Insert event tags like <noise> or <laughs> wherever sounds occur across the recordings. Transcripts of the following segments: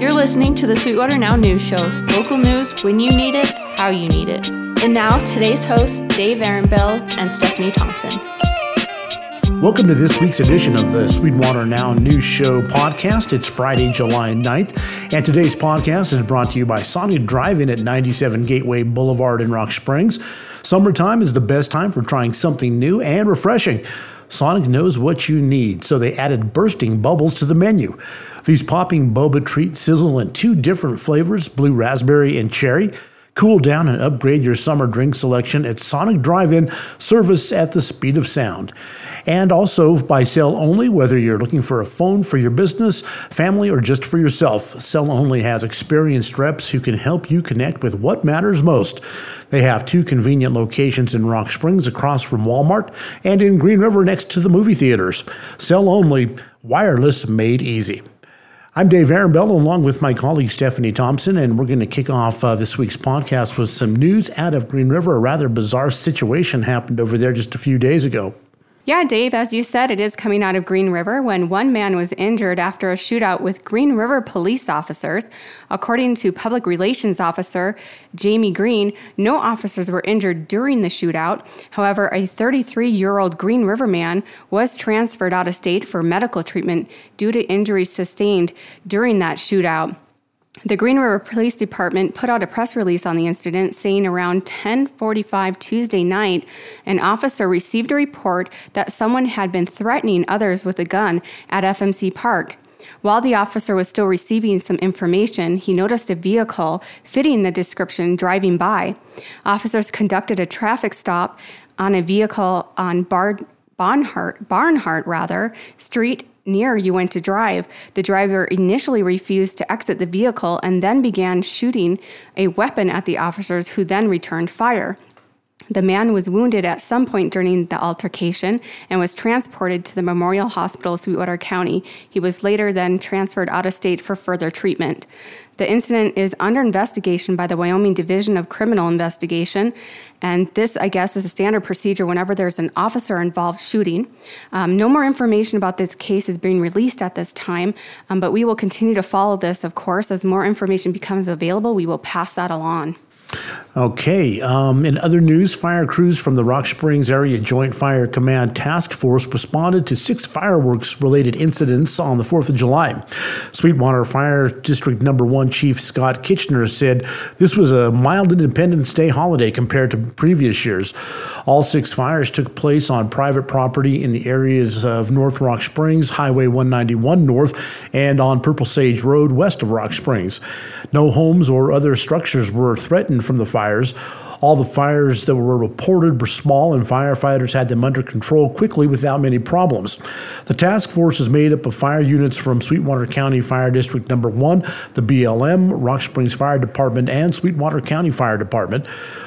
You're listening to the Sweetwater Now News Show. Local news when you need it, how you need it. And now, today's hosts, Dave Aronbell and Stephanie Thompson. Welcome to this week's edition of the Sweetwater Now News Show podcast. It's Friday, July 9th, and today's podcast is brought to you by Sonic Drive-In at 97 Gateway Boulevard in Rock Springs. Summertime is the best time for trying something new and refreshing. Sonic knows what you need, so they added bursting bubbles to the menu. These popping boba treats sizzle in two different flavors, blue raspberry and cherry. Cool down and upgrade your summer drink selection at Sonic Drive-In, service at the speed of sound. And also by Cell Only, whether you're looking for a phone for your business, family, or just for yourself. Cell Only has experienced reps who can help you connect with what matters most. They have two convenient locations in Rock Springs across from Walmart and in Green River next to the movie theaters. Cell Only, wireless made easy. I'm Dave Aronbell, along with my colleague Stephanie Thompson, and we're going to kick off uh, this week's podcast with some news out of Green River. A rather bizarre situation happened over there just a few days ago. Yeah, Dave, as you said, it is coming out of Green River when one man was injured after a shootout with Green River police officers. According to public relations officer Jamie Green, no officers were injured during the shootout. However, a 33 year old Green River man was transferred out of state for medical treatment due to injuries sustained during that shootout. The Green River Police Department put out a press release on the incident saying around 10:45 Tuesday night, an officer received a report that someone had been threatening others with a gun at FMC Park. While the officer was still receiving some information, he noticed a vehicle fitting the description driving by. Officers conducted a traffic stop on a vehicle on Bar- Barnhart, Barnhart rather, Street near Uinta Drive. The driver initially refused to exit the vehicle and then began shooting a weapon at the officers, who then returned fire. The man was wounded at some point during the altercation and was transported to the Memorial Hospital, Sweetwater County. He was later then transferred out of state for further treatment. The incident is under investigation by the Wyoming Division of Criminal Investigation, and this, I guess, is a standard procedure whenever there's an officer involved shooting. Um, no more information about this case is being released at this time, um, but we will continue to follow this, of course. As more information becomes available, we will pass that along. Okay. Um, in other news, fire crews from the Rock Springs Area Joint Fire Command Task Force responded to six fireworks related incidents on the 4th of July. Sweetwater Fire District Number 1 Chief Scott Kitchener said this was a mild Independence Day holiday compared to previous years. All six fires took place on private property in the areas of North Rock Springs, Highway 191 North, and on Purple Sage Road west of Rock Springs. No homes or other structures were threatened from the fires. All the fires that were reported were small, and firefighters had them under control quickly without many problems. The task force is made up of fire units from Sweetwater County Fire District Number 1, the BLM, Rock Springs Fire Department, and Sweetwater County Fire Department.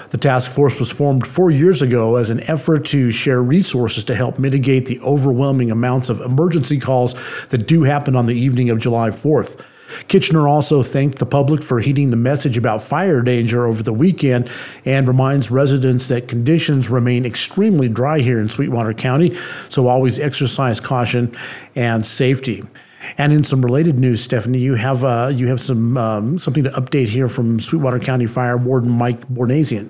The task force was formed four years ago as an effort to share resources to help mitigate the overwhelming amounts of emergency calls that do happen on the evening of July 4th. Kitchener also thanked the public for heeding the message about fire danger over the weekend and reminds residents that conditions remain extremely dry here in Sweetwater County, so always exercise caution and safety. And in some related news, Stephanie, you have uh, you have some um, something to update here from Sweetwater County Fire Warden Mike Bornasian.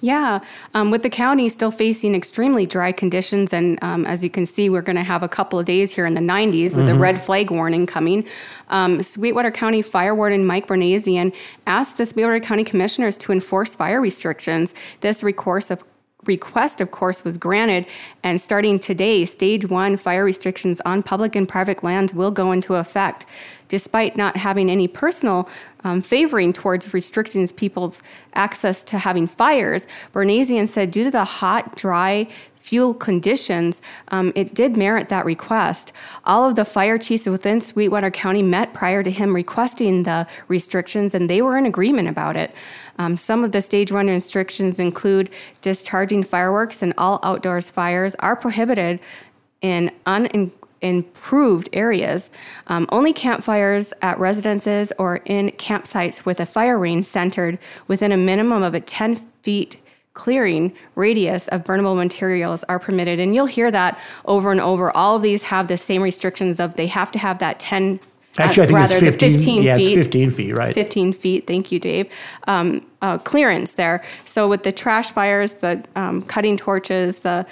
Yeah, um, with the county still facing extremely dry conditions, and um, as you can see, we're going to have a couple of days here in the 90s with mm-hmm. a red flag warning coming. Um, Sweetwater County Fire Warden Mike Bernazian asked the Sweetwater County Commissioners to enforce fire restrictions. This recourse of request, of course, was granted. And starting today, stage one fire restrictions on public and private lands will go into effect. Despite not having any personal um, favoring towards restricting people's access to having fires, Bernasian said due to the hot, dry, fuel conditions, um, it did merit that request. All of the fire chiefs within Sweetwater County met prior to him requesting the restrictions, and they were in agreement about it. Um, some of the stage one restrictions include discharging fireworks and all outdoors fires are prohibited in unimproved areas. Um, only campfires at residences or in campsites with a fire ring centered within a minimum of a 10 feet clearing radius of burnable materials are permitted. And you'll hear that over and over. All of these have the same restrictions of they have to have that 10 Actually, I think rather it's 15, the 15 yeah, feet. it's 15 feet, right? 15 feet. Thank you, Dave. Um, uh, clearance there. So with the trash fires, the um, cutting torches, the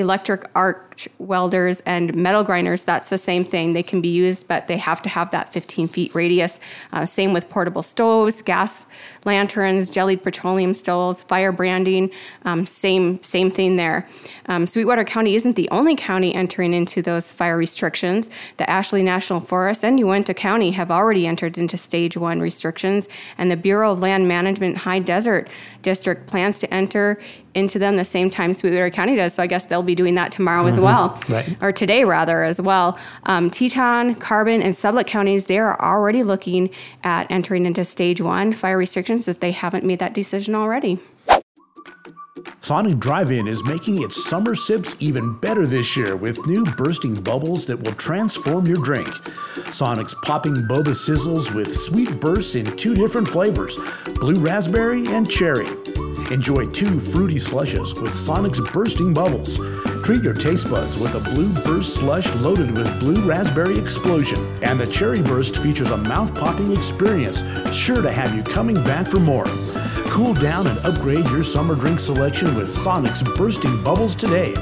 electric arc welders and metal grinders, that's the same thing. They can be used, but they have to have that 15 feet radius. Uh, same with portable stoves, gas lanterns, jellied petroleum stoves, fire branding. Um, same same thing there. Um, Sweetwater County isn't the only county entering into those fire restrictions. The Ashley National Forest and Uinta County have already entered into stage one restrictions, and the Bureau of Land Management High Desert District plans to enter into them the same time Sweetwater County does. So I guess they'll be doing that tomorrow as well, Right. or today rather as well. Um, Teton, Carbon, and Sublette counties they are already looking at entering into stage one fire restrictions if they haven't made that decision already. Sonic Drive-In is making its summer sips even better this year with new bursting bubbles that will transform your drink. Sonic's popping boba sizzles with sweet bursts in two different flavors, blue raspberry and cherry. Enjoy two fruity slushes with Sonic's bursting bubbles. Treat your taste buds with a blue burst slush loaded with blue raspberry explosion. And the cherry burst features a mouth-popping experience, sure to have you coming back for more. Cool down and upgrade your summer drink selection with Sonic's Bursting Bubbles today.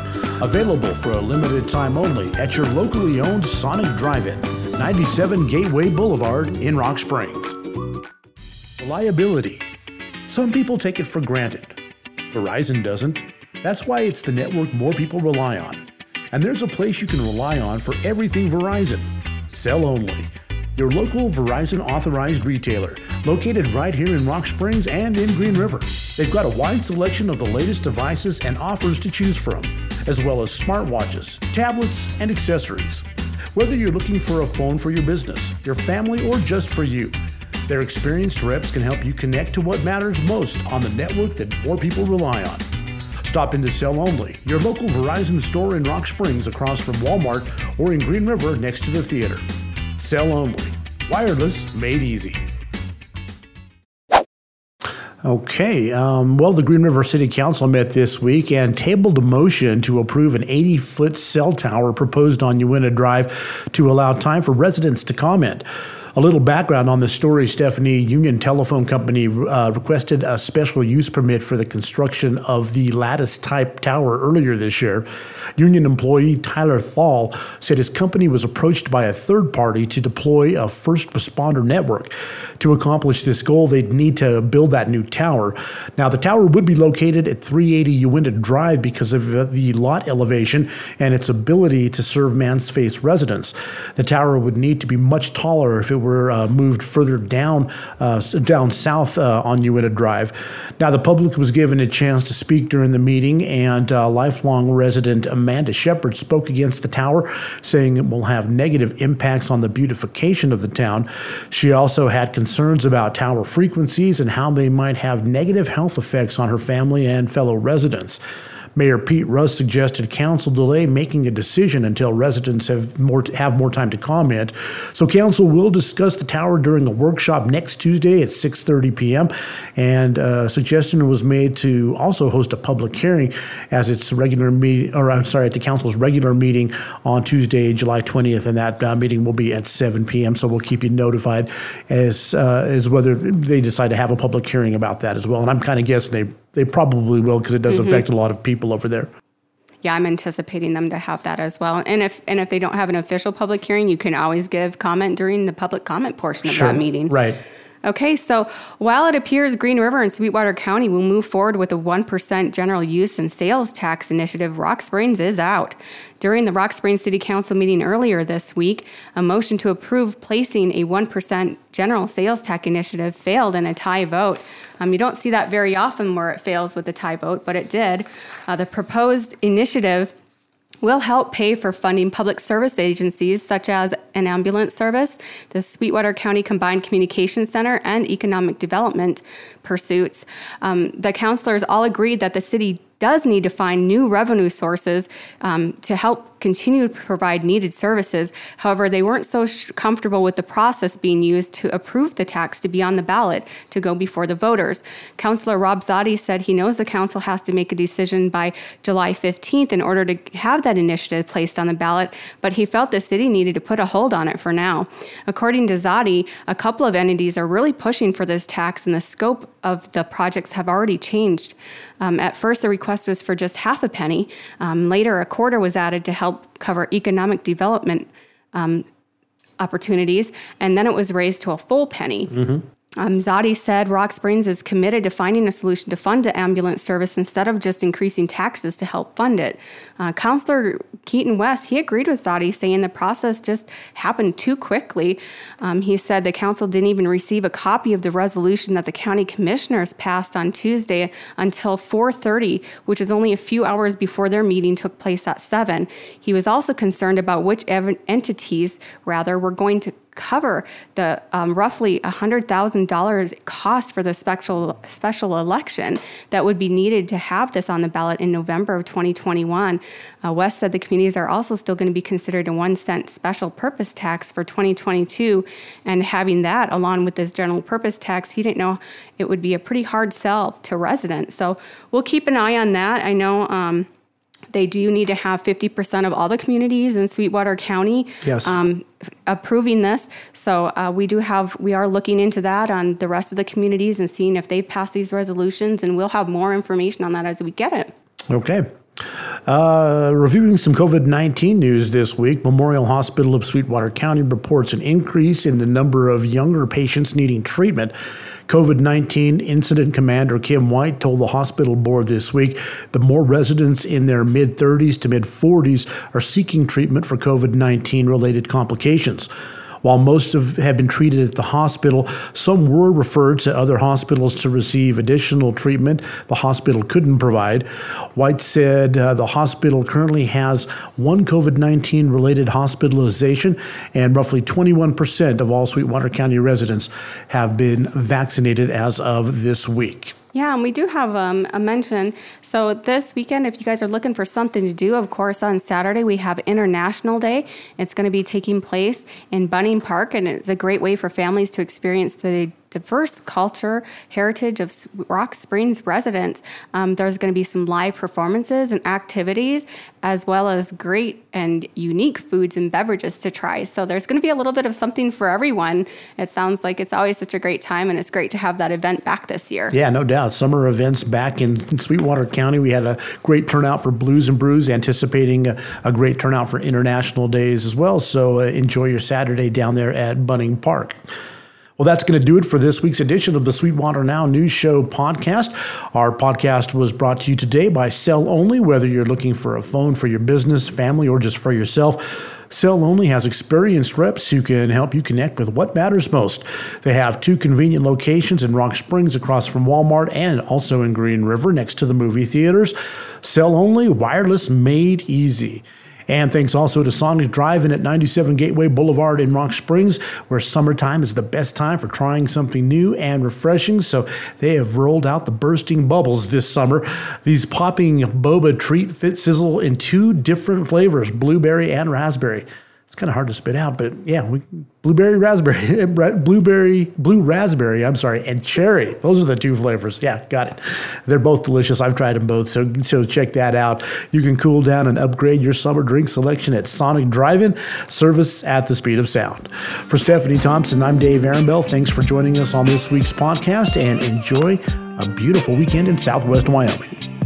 Available for a limited time only at your locally owned Sonic Drive-In, 97 Gateway Boulevard in Rock Springs. Reliability. Some people take it for granted. Verizon doesn't. That's why it's the network more people rely on. And there's a place you can rely on for everything Verizon. Cell Only. Your local Verizon authorized retailer, located right here in Rock Springs and in Green River. They've got a wide selection of the latest devices and offers to choose from, as well as smartwatches, tablets, and accessories. Whether you're looking for a phone for your business, your family, or just for you, their experienced reps can help you connect to what matters most on the network that more people rely on. Stop into Cell Only, your local Verizon store in Rock Springs across from Walmart or in Green River next to the theater. Cell Only. Wireless made easy. Okay, um, well, the Green River City Council met this week and tabled a motion to approve an 80 foot cell tower proposed on Uinta Drive to allow time for residents to comment. A little background on the story Stephanie Union Telephone Company uh, requested a special use permit for the construction of the lattice type tower earlier this year. Union employee Tyler Thal said his company was approached by a third party to deploy a first responder network. To accomplish this goal, they'd need to build that new tower. Now, the tower would be located at 380 Uinta Drive because of the lot elevation and its ability to serve Mansface residents. The tower would need to be much taller if it were uh, moved further down uh, down south uh, on Uinta Drive. Now, the public was given a chance to speak during the meeting, and uh, lifelong resident Amanda Shepard spoke against the tower, saying it will have negative impacts on the beautification of the town. She also had concerns about tower frequencies and how they might have negative health effects on her family and fellow residents. Mayor Pete Rust suggested council delay making a decision until residents have more have more time to comment. So council will discuss the tower during a workshop next Tuesday at 6:30 p.m. And a suggestion was made to also host a public hearing as its regular meeting, or I'm sorry, at the council's regular meeting on Tuesday, July 20th, and that uh, meeting will be at 7 p.m. So we'll keep you notified as uh, as whether they decide to have a public hearing about that as well. And I'm kind of guessing they they probably will because it does mm-hmm. affect a lot of people over there. Yeah, I'm anticipating them to have that as well. And if and if they don't have an official public hearing, you can always give comment during the public comment portion of that meeting. Right. Okay, so while it appears Green River and Sweetwater County will move forward with a 1% general use and sales tax initiative, Rock Springs is out. During the Rock Springs City Council meeting earlier this week, a motion to approve placing a 1% general sales tax initiative failed in a tie vote. Um, you don't see that very often where it fails with a tie vote, but it did. Uh, the proposed initiative will help pay for funding public service agencies such as an ambulance service, the Sweetwater County Combined Communications Center, and economic development pursuits. Um, the councilors all agreed that the city does need to find new revenue sources um, to help continue to provide needed services. However, they weren't so sh- comfortable with the process being used to approve the tax to be on the ballot to go before the voters. Councillor Rob Zotti said he knows the council has to make a decision by July 15th in order to have that initiative placed on the ballot, but he felt the city needed to put a hold on it for now. According to Zotti, a couple of entities are really pushing for this tax, and the scope of the projects have already changed. Um, at first, the request was for just half a penny. Um, later, a quarter was added to help cover economic development um, opportunities, and then it was raised to a full penny. Mm-hmm. Um, Zotti said Rock Springs is committed to finding a solution to fund the ambulance service instead of just increasing taxes to help fund it. Uh, Councillor Keaton West, he agreed with Zotti, saying the process just happened too quickly. Um, he said the council didn't even receive a copy of the resolution that the county commissioners passed on Tuesday until 4:30, which is only a few hours before their meeting took place at 7. He was also concerned about which ev- entities, rather, were going to cover the um, roughly $100,000 cost for the special special election that would be needed to have this on the ballot in November of 2021. Uh, West said the communities are also still going to be considered a one cent special purpose tax for 2022, and having that along with this general purpose tax, he didn't know it would be a pretty hard sell to residents. So we'll keep an eye on that. I know. Um, they do need to have 50% of all the communities in Sweetwater County yes. um, approving this. So uh, we do have, we are looking into that on the rest of the communities and seeing if they've passed these resolutions, and we'll have more information on that as we get it. Okay. Uh, reviewing some COVID 19 news this week, Memorial Hospital of Sweetwater County reports an increase in the number of younger patients needing treatment COVID 19 incident commander Kim White told the hospital board this week that more residents in their mid 30s to mid 40s are seeking treatment for COVID 19 related complications. While most of have been treated at the hospital, some were referred to other hospitals to receive additional treatment the hospital couldn't provide. White said uh, the hospital currently has one COVID 19 related hospitalization, and roughly 21% of all Sweetwater County residents have been vaccinated as of this week. Yeah, and we do have um, a mention. So this weekend, if you guys are looking for something to do, of course, on Saturday we have International Day. It's going to be taking place in Bunning Park, and it's a great way for families to experience the diverse culture, heritage of Rock Springs residents. Um, there's going to be some live performances and activities, as well as great and unique foods and beverages to try. So there's going to be a little bit of something for everyone. It sounds like it's always such a great time, and it's great to have that event back this year. Yeah, no doubt. Summer events back in Sweetwater County. We had a great turnout for Blues and Brews, anticipating a, a great turnout for international days as well. So uh, enjoy your Saturday down there at Bunning Park. Well, that's going to do it for this week's edition of the Sweetwater Now News Show podcast. Our podcast was brought to you today by Cell Only. Whether you're looking for a phone for your business, family, or just for yourself, Cell Only has experienced reps who can help you connect with what matters most. They have two convenient locations in Rock Springs across from Walmart and also in Green River next to the movie theaters. Cell Only, wireless made easy. And thanks also to Sonic Drive-In at 97 Gateway Boulevard in Rock Springs, where summertime is the best time for trying something new and refreshing. So they have rolled out the bursting bubbles this summer. These popping boba treat fit sizzle in two different flavors, blueberry and raspberry kind of hard to spit out, but yeah, we, blueberry, raspberry, <laughs> blueberry, blue raspberry. I'm sorry, and cherry. Those are the two flavors. Yeah, got it. They're both delicious. I've tried them both, so so check that out. You can cool down and upgrade your summer drink selection at Sonic Drive-In. Service at the speed of sound. For Stephanie Thompson, I'm Dave Arenbell. Thanks for joining us on this week's podcast, and enjoy a beautiful weekend in Southwest Wyoming.